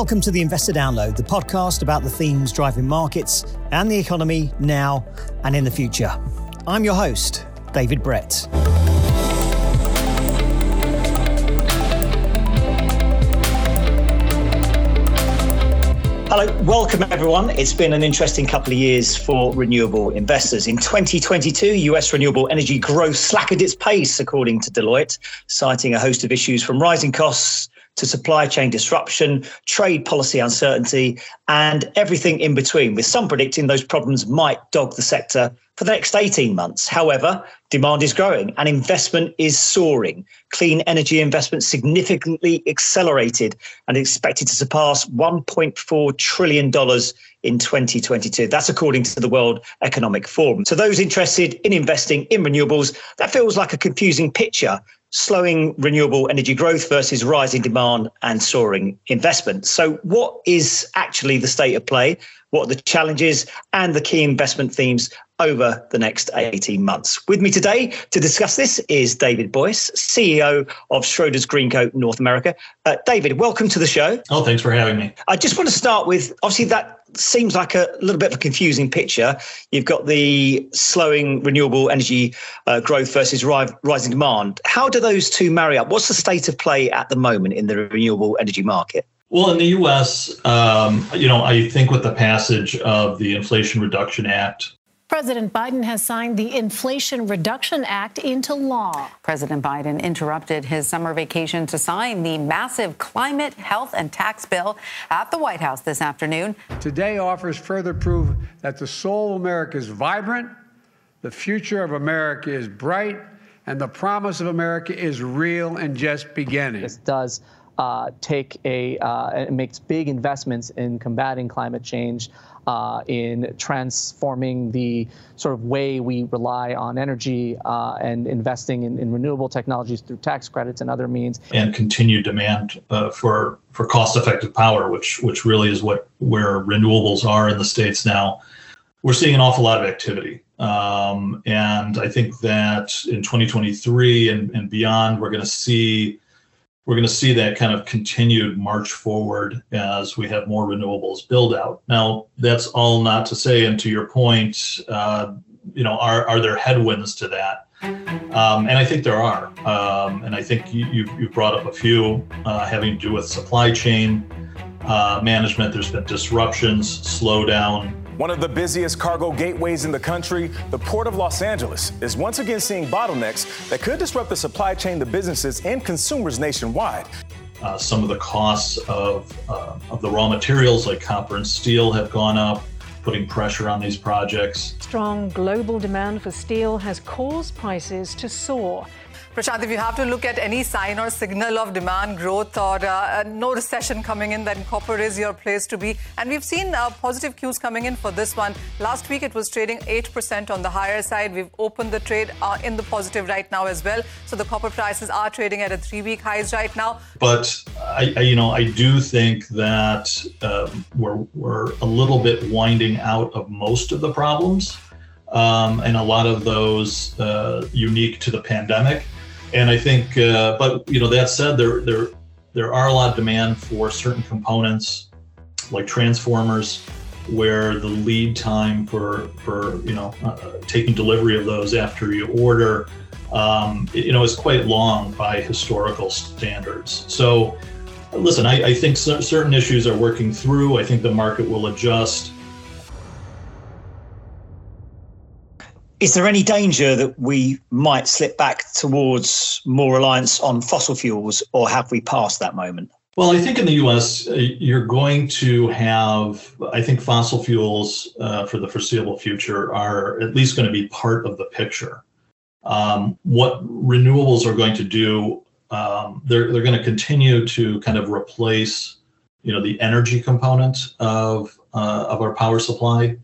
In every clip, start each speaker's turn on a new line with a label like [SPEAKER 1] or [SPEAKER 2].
[SPEAKER 1] Welcome to the Investor Download, the podcast about the themes driving markets and the economy now and in the future. I'm your host, David Brett. Hello, welcome everyone. It's been an interesting couple of years for renewable investors. In 2022, US renewable energy growth slackened its pace, according to Deloitte, citing a host of issues from rising costs to supply chain disruption, trade policy uncertainty, and everything in between, with some predicting those problems might dog the sector for the next 18 months. However, demand is growing and investment is soaring. Clean energy investment significantly accelerated and expected to surpass $1.4 trillion in 2022. That's according to the World Economic Forum. So, those interested in investing in renewables, that feels like a confusing picture slowing renewable energy growth versus rising demand and soaring investment. So, what is actually the state of play? What are the challenges and the key investment themes over the next 18 months? With me today to discuss this is David Boyce, CEO of Schroders Greencoat North America. Uh, David, welcome to the show.
[SPEAKER 2] Oh, thanks for having me.
[SPEAKER 1] I just want to start with obviously that seems like a little bit of a confusing picture. You've got the slowing renewable energy uh, growth versus ri- rising demand. How do those two marry up? What's the state of play at the moment in the renewable energy market?
[SPEAKER 2] Well, in the U.S., um, you know, I think with the passage of the Inflation Reduction Act
[SPEAKER 3] President Biden has signed the Inflation Reduction Act into law.
[SPEAKER 4] President Biden interrupted his summer vacation to sign the massive climate, health, and tax bill at the White House this afternoon.
[SPEAKER 5] Today offers further proof that the soul of America is vibrant, the future of America is bright, and the promise of America is real and just beginning.
[SPEAKER 6] This does uh, take a uh, makes big investments in combating climate change uh, in transforming the sort of way we rely on energy uh, and investing in, in, renewable technologies through tax credits and other means.
[SPEAKER 2] And continued demand uh, for for cost-effective power, which which really is what where renewables are in the states now. We're seeing an awful lot of activity. Um, and I think that in 2023 and, and beyond, we're going to see we're going to see that kind of continued march forward as we have more renewables build out. Now, that's all not to say, and to your point, uh, you know, are, are there headwinds to that? Um, and I think there are. Um, and I think you, you, brought up a few uh, having to do with supply chain uh, management. There's been disruptions, slowdown,
[SPEAKER 7] one of the busiest cargo gateways in the country, the Port of Los Angeles is once again seeing bottlenecks that could disrupt the supply chain to businesses and consumers nationwide.
[SPEAKER 2] Uh, some of the costs of, uh, of the raw materials like copper and steel have gone up, putting pressure on these projects.
[SPEAKER 3] Strong global demand for steel has caused prices to soar.
[SPEAKER 8] Prashant, if you have to look at any sign or signal of demand growth or uh, no recession coming in, then copper is your place to be. And we've seen uh, positive cues coming in for this one. Last week it was trading 8% on the higher side. We've opened the trade uh, in the positive right now as well. So the copper prices are trading at a three-week highs right now.
[SPEAKER 2] But I, I, you know, I do think that um, we're we're a little bit winding out of most of the problems. Um, and a lot of those uh, unique to the pandemic. And I think, uh, but you know, that said, there there there are a lot of demand for certain components like transformers, where the lead time for for you know uh, taking delivery of those after you order, um, you know, is quite long by historical standards. So, listen, I, I think certain issues are working through. I think the market will adjust.
[SPEAKER 1] Is there any danger that we might slip back towards more reliance on fossil fuels, or have we passed that moment?
[SPEAKER 2] Well, I think in the US, uh, you're going to have, I think fossil fuels uh, for the foreseeable future are at least going to be part of the picture. Um, what renewables are going to do, um, they're, they're going to continue to kind of replace you know, the energy component of, uh, of our power supply.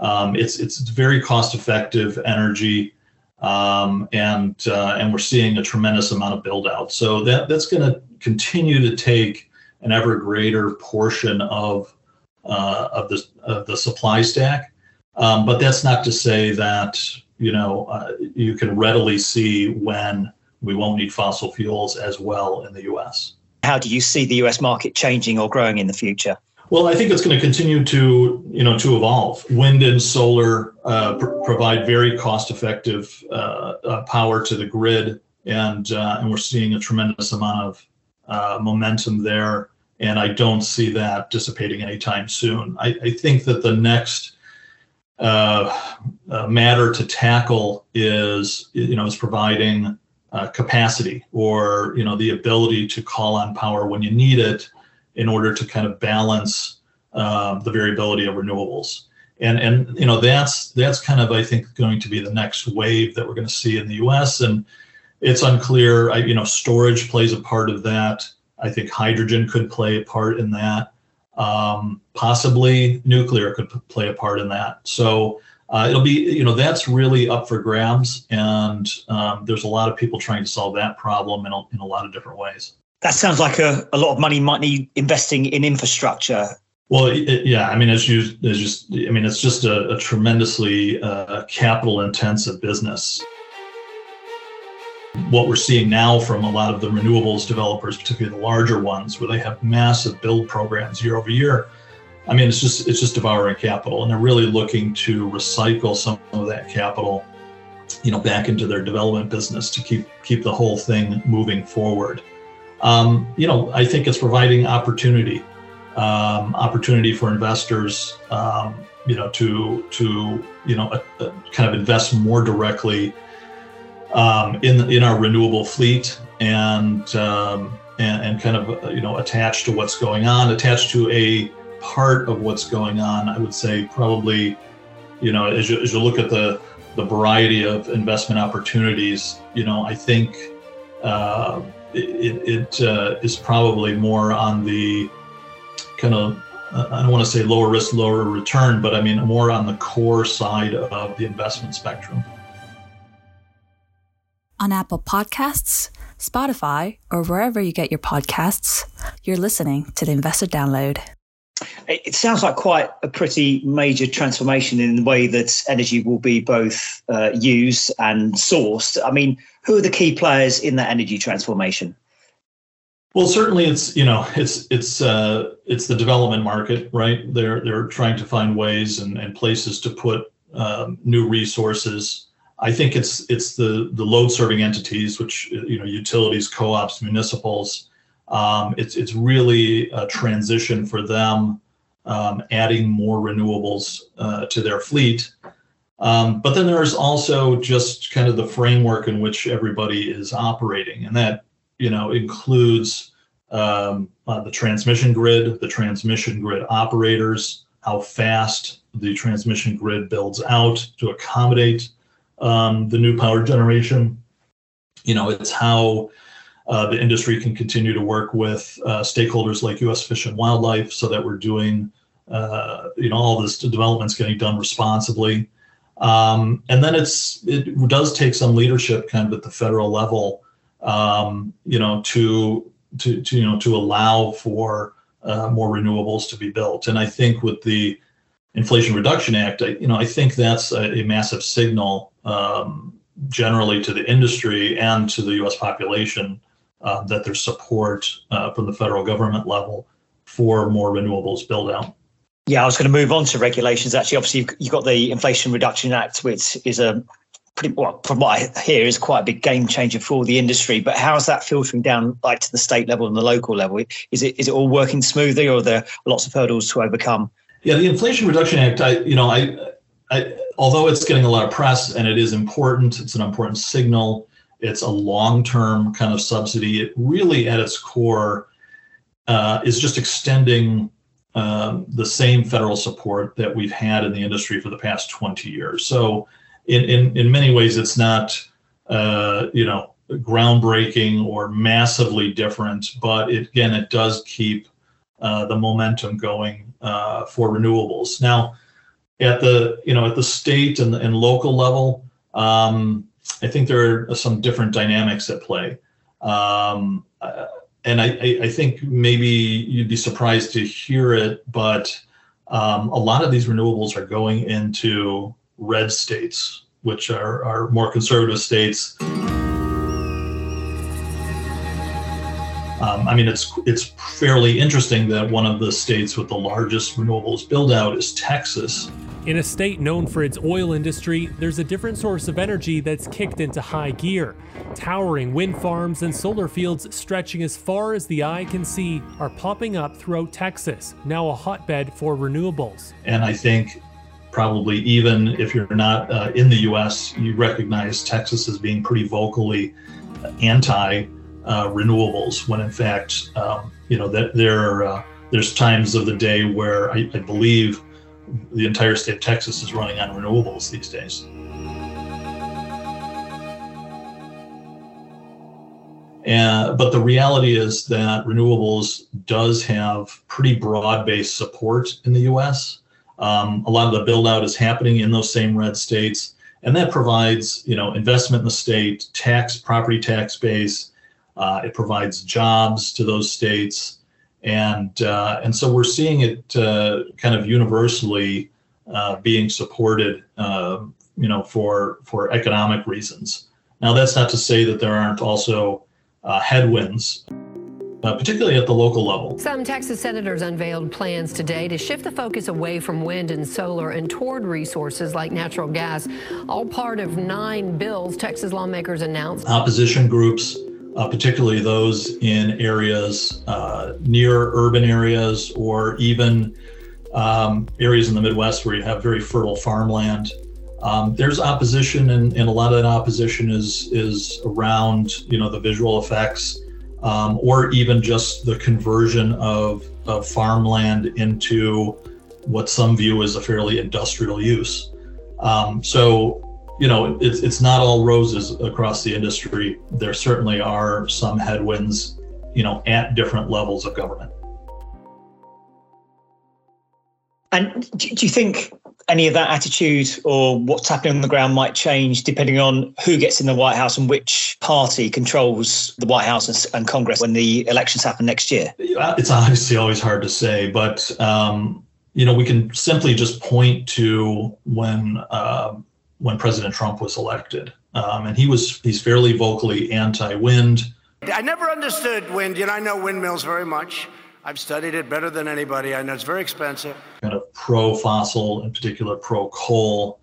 [SPEAKER 2] Um, it's it's very cost effective energy, um, and uh, and we're seeing a tremendous amount of build out. So that that's going to continue to take an ever greater portion of uh, of the of the supply stack. Um, but that's not to say that you know uh, you can readily see when we won't need fossil fuels as well in the U.S.
[SPEAKER 1] how do you see the US market changing or growing in the future?
[SPEAKER 2] Well, I think it's going to continue to, you know, to evolve. Wind and solar uh, pr- provide very cost-effective uh, uh, power to the grid, and uh, and we're seeing a tremendous amount of uh, momentum there. And I don't see that dissipating anytime soon. I, I think that the next uh, matter to tackle is, you know, is providing capacity or you know the ability to call on power when you need it in order to kind of balance um, the variability of renewables. And, and you know that's that's kind of I think going to be the next wave that we're going to see in the U.S. and it's unclear. I, you know, storage plays a part of that. I think hydrogen could play a part in that. Um, possibly nuclear could p- play a part in that. So uh, it'll be, you know, that's really up for grabs, and um, there's a lot of people trying to solve that problem in a, in a lot of different ways
[SPEAKER 1] that sounds like a, a lot of money might need investing in infrastructure.
[SPEAKER 2] Well, it, yeah, I mean, as you, as just, I mean, it's just a, a tremendously uh, capital intensive business. What we're seeing now from a lot of the renewables developers, particularly the larger ones, where they have massive build programs year over year. I mean, it's just it's just devouring capital, and they're really looking to recycle some of that capital, you know, back into their development business to keep keep the whole thing moving forward um, you know, I think it's providing opportunity, um, opportunity for investors, um, you know, to to you know, kind of invest more directly um, in in our renewable fleet and, um, and and kind of uh, you know attached to what's going on, attached to a part of what's going on. I would say probably, you know, as you as you look at the the variety of investment opportunities, you know, I think. Uh, it, it uh, is probably more on the kind of I don't want to say lower risk, lower return, but I mean more on the core side of the investment spectrum.
[SPEAKER 9] On Apple Podcasts, Spotify, or wherever you get your podcasts, you're listening to the Investor Download.
[SPEAKER 1] It sounds like quite a pretty major transformation in the way that energy will be both uh, used and sourced. I mean, who are the key players in that energy transformation?
[SPEAKER 2] Well, certainly it's you know it's it's uh, it's the development market, right? They're they're trying to find ways and, and places to put um, new resources. I think it's it's the the load serving entities, which you know utilities, co-ops, municipals. Um, it's it's really a transition for them, um, adding more renewables uh, to their fleet. Um, but then there's also just kind of the framework in which everybody is operating, and that you know includes um, uh, the transmission grid, the transmission grid operators, how fast the transmission grid builds out to accommodate um, the new power generation. You know, it's how uh, the industry can continue to work with uh, stakeholders like U.S. Fish and Wildlife, so that we're doing, uh, you know, all this development's getting done responsibly. Um, and then it's it does take some leadership kind of at the federal level, um, you know, to, to to you know to allow for uh, more renewables to be built. And I think with the Inflation Reduction Act, I, you know, I think that's a, a massive signal um, generally to the industry and to the U.S. population uh, that there's support uh, from the federal government level for more renewables build out.
[SPEAKER 1] Yeah, I was going to move on to regulations. Actually, obviously, you've, you've got the Inflation Reduction Act, which is a pretty well, from what I hear, is quite a big game changer for the industry. But how's that filtering down, like to the state level and the local level? Is it is it all working smoothly, or are there lots of hurdles to overcome?
[SPEAKER 2] Yeah, the Inflation Reduction Act. I, you know, I, I, although it's getting a lot of press and it is important, it's an important signal. It's a long-term kind of subsidy. It really, at its core, uh, is just extending um, the same federal support that we've had in the industry for the past 20 years. So, in in, in many ways, it's not uh, you know groundbreaking or massively different, but it, again, it does keep uh, the momentum going uh, for renewables. Now, at the you know at the state and, and local level, um, I think there are some different dynamics at play. Um, and I, I, think maybe you'd be surprised to hear it, but um, a lot of these renewables are going into red states, which are, are more conservative states. Um, I mean, it's it's fairly interesting that one of the states with the largest renewables build out is Texas.
[SPEAKER 10] In a state known for its oil industry, there's a different source of energy that's kicked into high gear. Towering wind farms and solar fields stretching as far as the eye can see are popping up throughout Texas, now a hotbed for renewables.
[SPEAKER 2] And I think probably even if you're not uh, in the US, you recognize Texas as being pretty vocally anti uh, renewables when in fact, um, you know, that there, uh, there's times of the day where I, I believe the entire state of Texas is running on renewables these days. And, but the reality is that renewables does have pretty broad-based support in the U.S. Um, a lot of the build out is happening in those same red states, and that provides you know investment in the state, tax property tax base. Uh, it provides jobs to those states and uh, and so we're seeing it uh, kind of universally uh, being supported, uh, you know, for for economic reasons. Now, that's not to say that there aren't also uh, headwinds. Uh, particularly at the local level.
[SPEAKER 11] Some Texas senators unveiled plans today to shift the focus away from wind and solar and toward resources like natural gas, all part of nine bills Texas lawmakers announced.
[SPEAKER 2] Opposition groups uh, particularly those in areas uh, near urban areas or even um, areas in the Midwest where you have very fertile farmland. Um, there's opposition, and, and, a lot of that opposition is is around you know the visual effects, um, or even just the conversion of, of farmland into what some view as a fairly industrial use. Um, so you know, it's it's not all roses across the industry. There certainly are some headwinds, you know, at different levels of government.
[SPEAKER 1] And do you think any of that attitude or what's happening on the ground might change depending on who gets in the White House and which party controls the White House and Congress when the elections happen next year?
[SPEAKER 2] It's obviously always hard to say, but um, you know, we can simply just point to when uh, when President Trump was elected. Um, and he was he's fairly vocally anti-wind.
[SPEAKER 12] I never understood wind. You know, I know windmills very much. I've studied it better than anybody. I know it's very expensive.
[SPEAKER 2] Kind of pro-fossil, in particular pro-coal.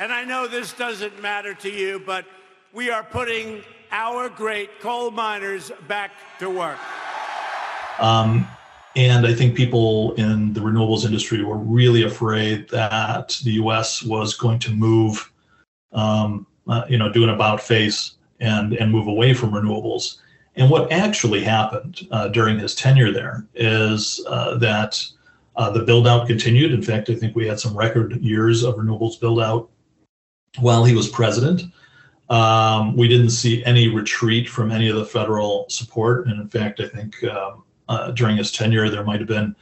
[SPEAKER 12] And I know this doesn't matter to you, but we are putting our great coal miners back to work.
[SPEAKER 2] Um, and I think people in the renewables industry were really afraid that the U.S. was going to move, um, uh, you know, do an about face and and move away from renewables. And what actually happened uh, during his tenure there is uh, that uh, the build out continued. In fact, I think we had some record years of renewables build out while he was president. Um, we didn't see any retreat from any of the federal support. And in fact, I think um, uh, during his tenure, there might have been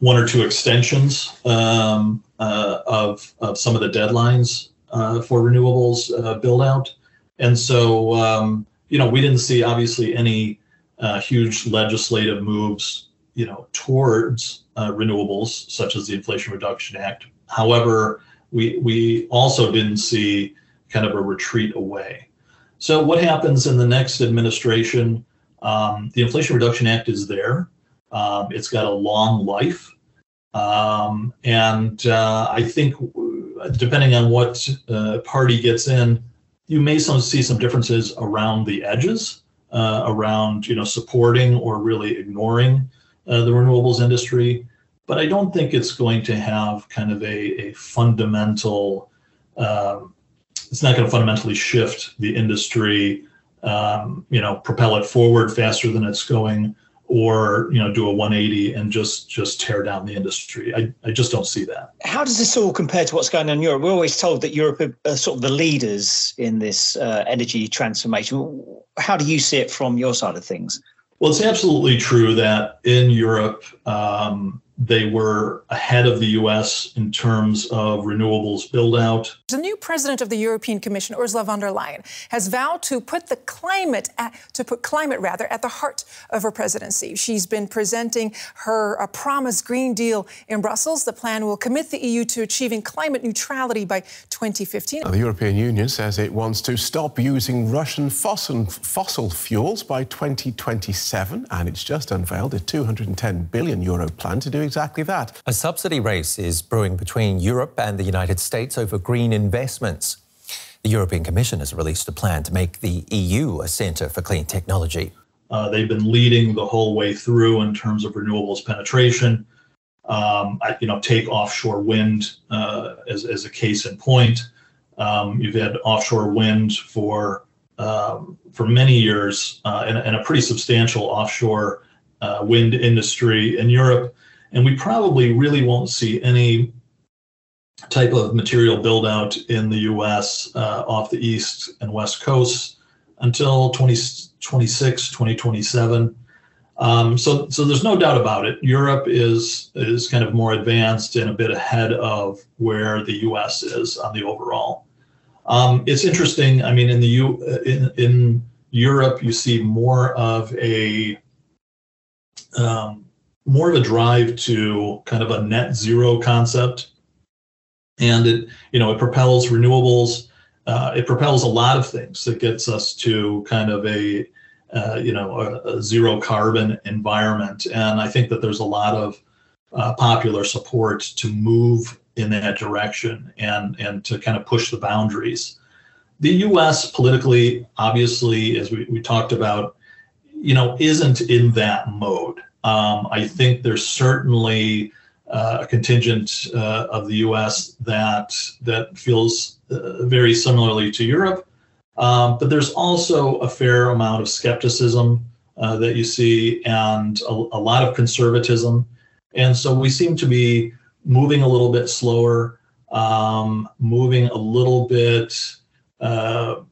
[SPEAKER 2] one or two extensions um, uh, of, of some of the deadlines uh, for renewables uh, build out. And so, um, you know, we didn't see obviously any uh, huge legislative moves, you know, towards uh, renewables, such as the Inflation Reduction Act. However, we, we also didn't see kind of a retreat away. So, what happens in the next administration? Um, the Inflation Reduction Act is there. Um, it's got a long life. Um, and uh, I think, depending on what uh, party gets in, you may some, see some differences around the edges, uh, around you know supporting or really ignoring uh, the renewables industry. But I don't think it's going to have kind of a, a fundamental. Um, it's not going to fundamentally shift the industry um, you know, propel it forward faster than it's going, or you know, do a 180 and just just tear down the industry. I, I just don't see that.
[SPEAKER 1] How does this all compare to what's going on in Europe? We're always told that Europe are, sort of the leaders in this uh, energy transformation. How do you see it from your side of things?
[SPEAKER 2] Well, it's absolutely true that in Europe, um, they were ahead of the US in terms of renewables build out.
[SPEAKER 13] The new president of the European Commission, Ursula von der Leyen, has vowed to put the climate at, to put climate rather at the heart of her presidency. She's been presenting her uh, promised Green Deal in Brussels. The plan will commit the EU to achieving climate neutrality by 2015.
[SPEAKER 14] The European Union says it wants to stop using Russian fossil, fossil fuels by 2027, and it's just unveiled a 210 billion euro plan to do exactly that.
[SPEAKER 15] A subsidy race is brewing between Europe and the United States over green investments. The European Commission has released a plan to make the EU a centre for clean technology.
[SPEAKER 2] Uh, they've been leading the whole way through in terms of renewables penetration. Um, I, you know, take offshore wind uh, as, as a case in point. Um, you've had offshore wind for um, for many years uh, and, and, a pretty substantial offshore uh, wind industry in Europe, and we probably really won't see any type of material build out in the U.S. Uh, off the east and west coasts until 2026, 2027. Um, so, so there's no doubt about it. Europe is is kind of more advanced and a bit ahead of where the U.S. is on the overall. Um, it's interesting. I mean, in the U in in Europe, you see more of a um, more of a drive to kind of a net zero concept, and it you know it propels renewables. Uh, it propels a lot of things. It gets us to kind of a uh, you know, a, a, zero carbon environment. And I think that there's a lot of uh, popular support to move in that direction and, and to kind of push the boundaries. The US politically, obviously, as we, we talked about, you know, isn't in that mode. Um, I think there's certainly uh, a contingent uh, of the U.S. that that feels uh, very similarly to Europe, um, but there's also a fair amount of skepticism uh, that you see and a, a, lot of conservatism. And so we seem to be moving a little bit slower, um, moving a little bit, uh,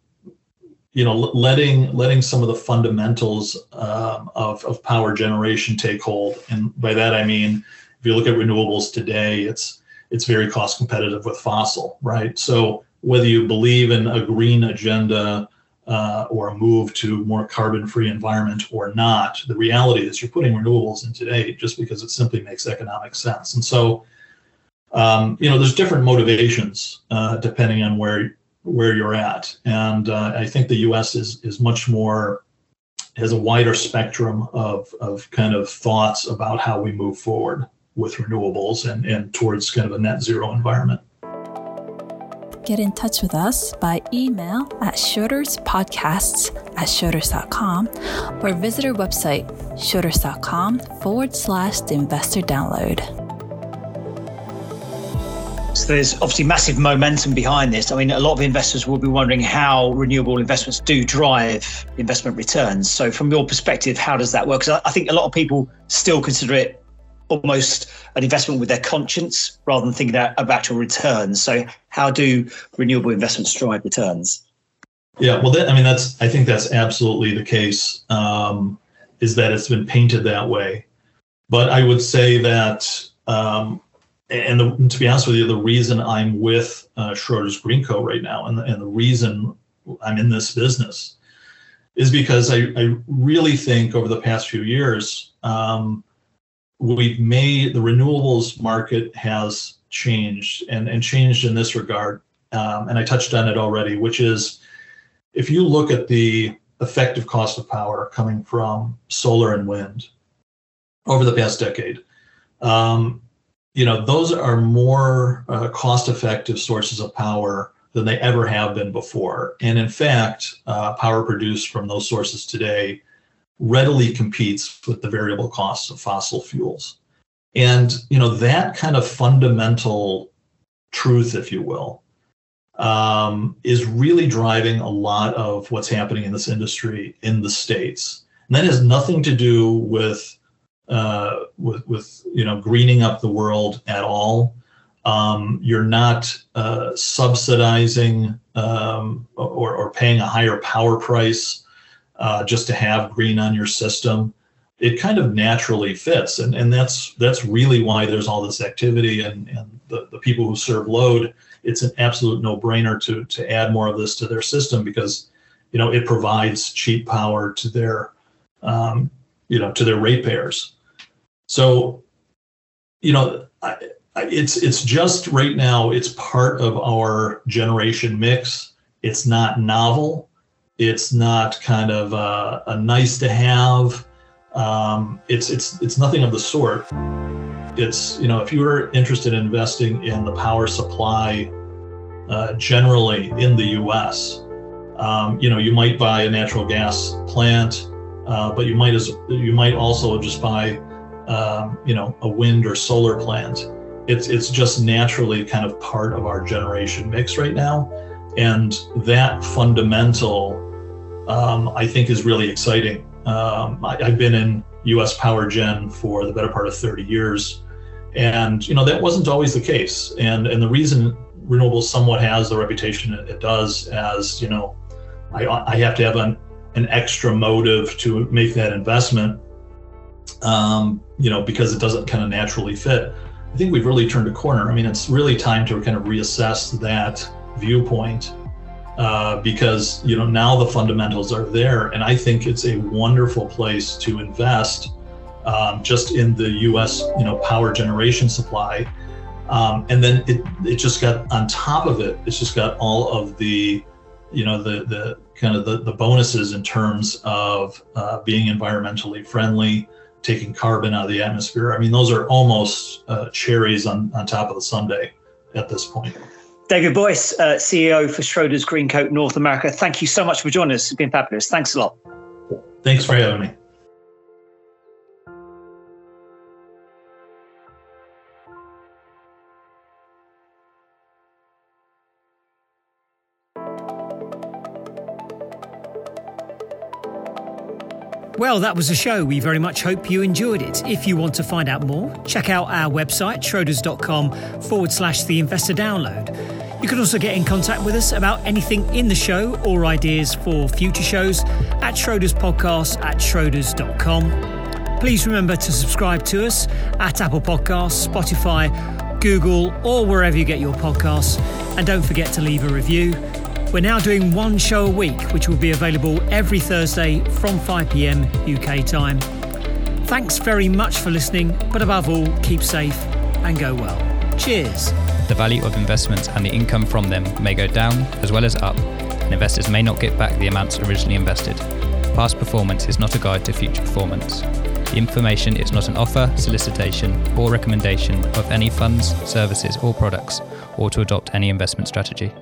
[SPEAKER 2] you know, letting letting some of the fundamentals um, of, of power generation take hold. And by that I mean, if you look at renewables today, it's it's very cost competitive with fossil, right? So whether you believe in a green agenda uh, or a move to more carbon-free environment or not, the reality is you're putting renewables in today just because it simply makes economic sense. And so, um, you know, there's different motivations uh, depending on where where you're at. And uh, I think the U.S. is is much more has a wider spectrum of of kind of thoughts about how we move forward with renewables and and towards kind of a net zero environment
[SPEAKER 9] get in touch with us by email at schroderspodcasts at schroders.com or visit our website, schroders.com forward slash the investor download.
[SPEAKER 1] So there's obviously massive momentum behind this. I mean, a lot of investors will be wondering how renewable investments do drive investment returns. So, from your perspective, how does that work? Because I think a lot of people still consider it almost an investment with their conscience rather than thinking about actual returns. So, how do renewable investments drive returns?
[SPEAKER 2] Yeah, well, that, I mean, that's I think that's absolutely the case. Um, is that it's been painted that way, but I would say that, um, and the, to be honest with you, the reason I'm with uh, Schroders Greencoat right now, and the, and the reason I'm in this business, is because I, I really think over the past few years. Um, we've made the renewables market has changed and, and changed in this regard. Um, and I touched on it already, which is if you look at the effective cost of power coming from solar and wind over the past decade, um, you know, those are more uh, cost effective sources of power than they ever have been before. And in fact, uh, power produced from those sources today readily competes with the variable costs of fossil fuels. And you know that kind of fundamental truth, if you will, um, is really driving a lot of what's happening in this industry in the states. And that has nothing to do with uh, with, with you know greening up the world at all. Um, you're not uh, subsidizing um, or, or paying a higher power price uh, just to have green on your system it kind of naturally fits and, and that's that's really why there's all this activity and, and the, the people who serve load it's an absolute no-brainer to to add more of this to their system because you know it provides cheap power to their um, you know to their ratepayers so you know I, it's it's just right now. It's part of our generation mix. It's not novel. It's not kind of a, a nice to have. Um, it's it's it's nothing of the sort. It's you know if you're interested in investing in the power supply uh, generally in the U.S., um, you know you might buy a natural gas plant, uh, but you might as you might also just buy um, you know a wind or solar plant. It's it's just naturally kind of part of our generation mix right now, and that fundamental um, I think is really exciting. Um, I, have been in U.S. power gen for the better part of 30 years, and you know that wasn't always the case. And and the reason renewables somewhat has the reputation it does as you know, I I have to have an an extra motive to make that investment. Um, you know, because it doesn't kind of naturally fit. I think we've really turned a corner. I mean, it's really time to kind of reassess that viewpoint uh, because you know now the fundamentals are there, and I think it's a wonderful place to invest um, just in the U.S. you know power generation supply, um, and then it it just got on top of it. It's just got all of the you know the the kind of the, the bonuses in terms of uh, being environmentally friendly taking carbon out of the atmosphere i mean those are almost uh, cherries on, on top of the sundae at this point
[SPEAKER 1] David Boyce, uh, CEO for Schroders Greencoat North America. Thank you so much for joining us. It's been fabulous. Thanks a lot.
[SPEAKER 2] Thanks for having me.
[SPEAKER 16] Well, that was the show. We very much hope you enjoyed it. If you want to find out more, check out our website, schroders.com forward slash the investor download. You can also get in contact with us about anything in the show or ideas for future shows at Schroders Podcast at schroders.com. Please remember to subscribe to us at Apple Podcasts, Spotify, Google, or wherever you get your podcasts. And don't forget to leave a review. We're now doing one show a week, which will be available every Thursday from 5 pm UK time. Thanks very much for listening, but above all, keep safe and go well. Cheers
[SPEAKER 17] the value of investments and the income from them may go down as well as up, and investors may not get back the amounts originally invested. Past performance is not a guide to future performance. The information is not an offer, solicitation, or recommendation of any funds, services, or products, or to adopt any investment strategy.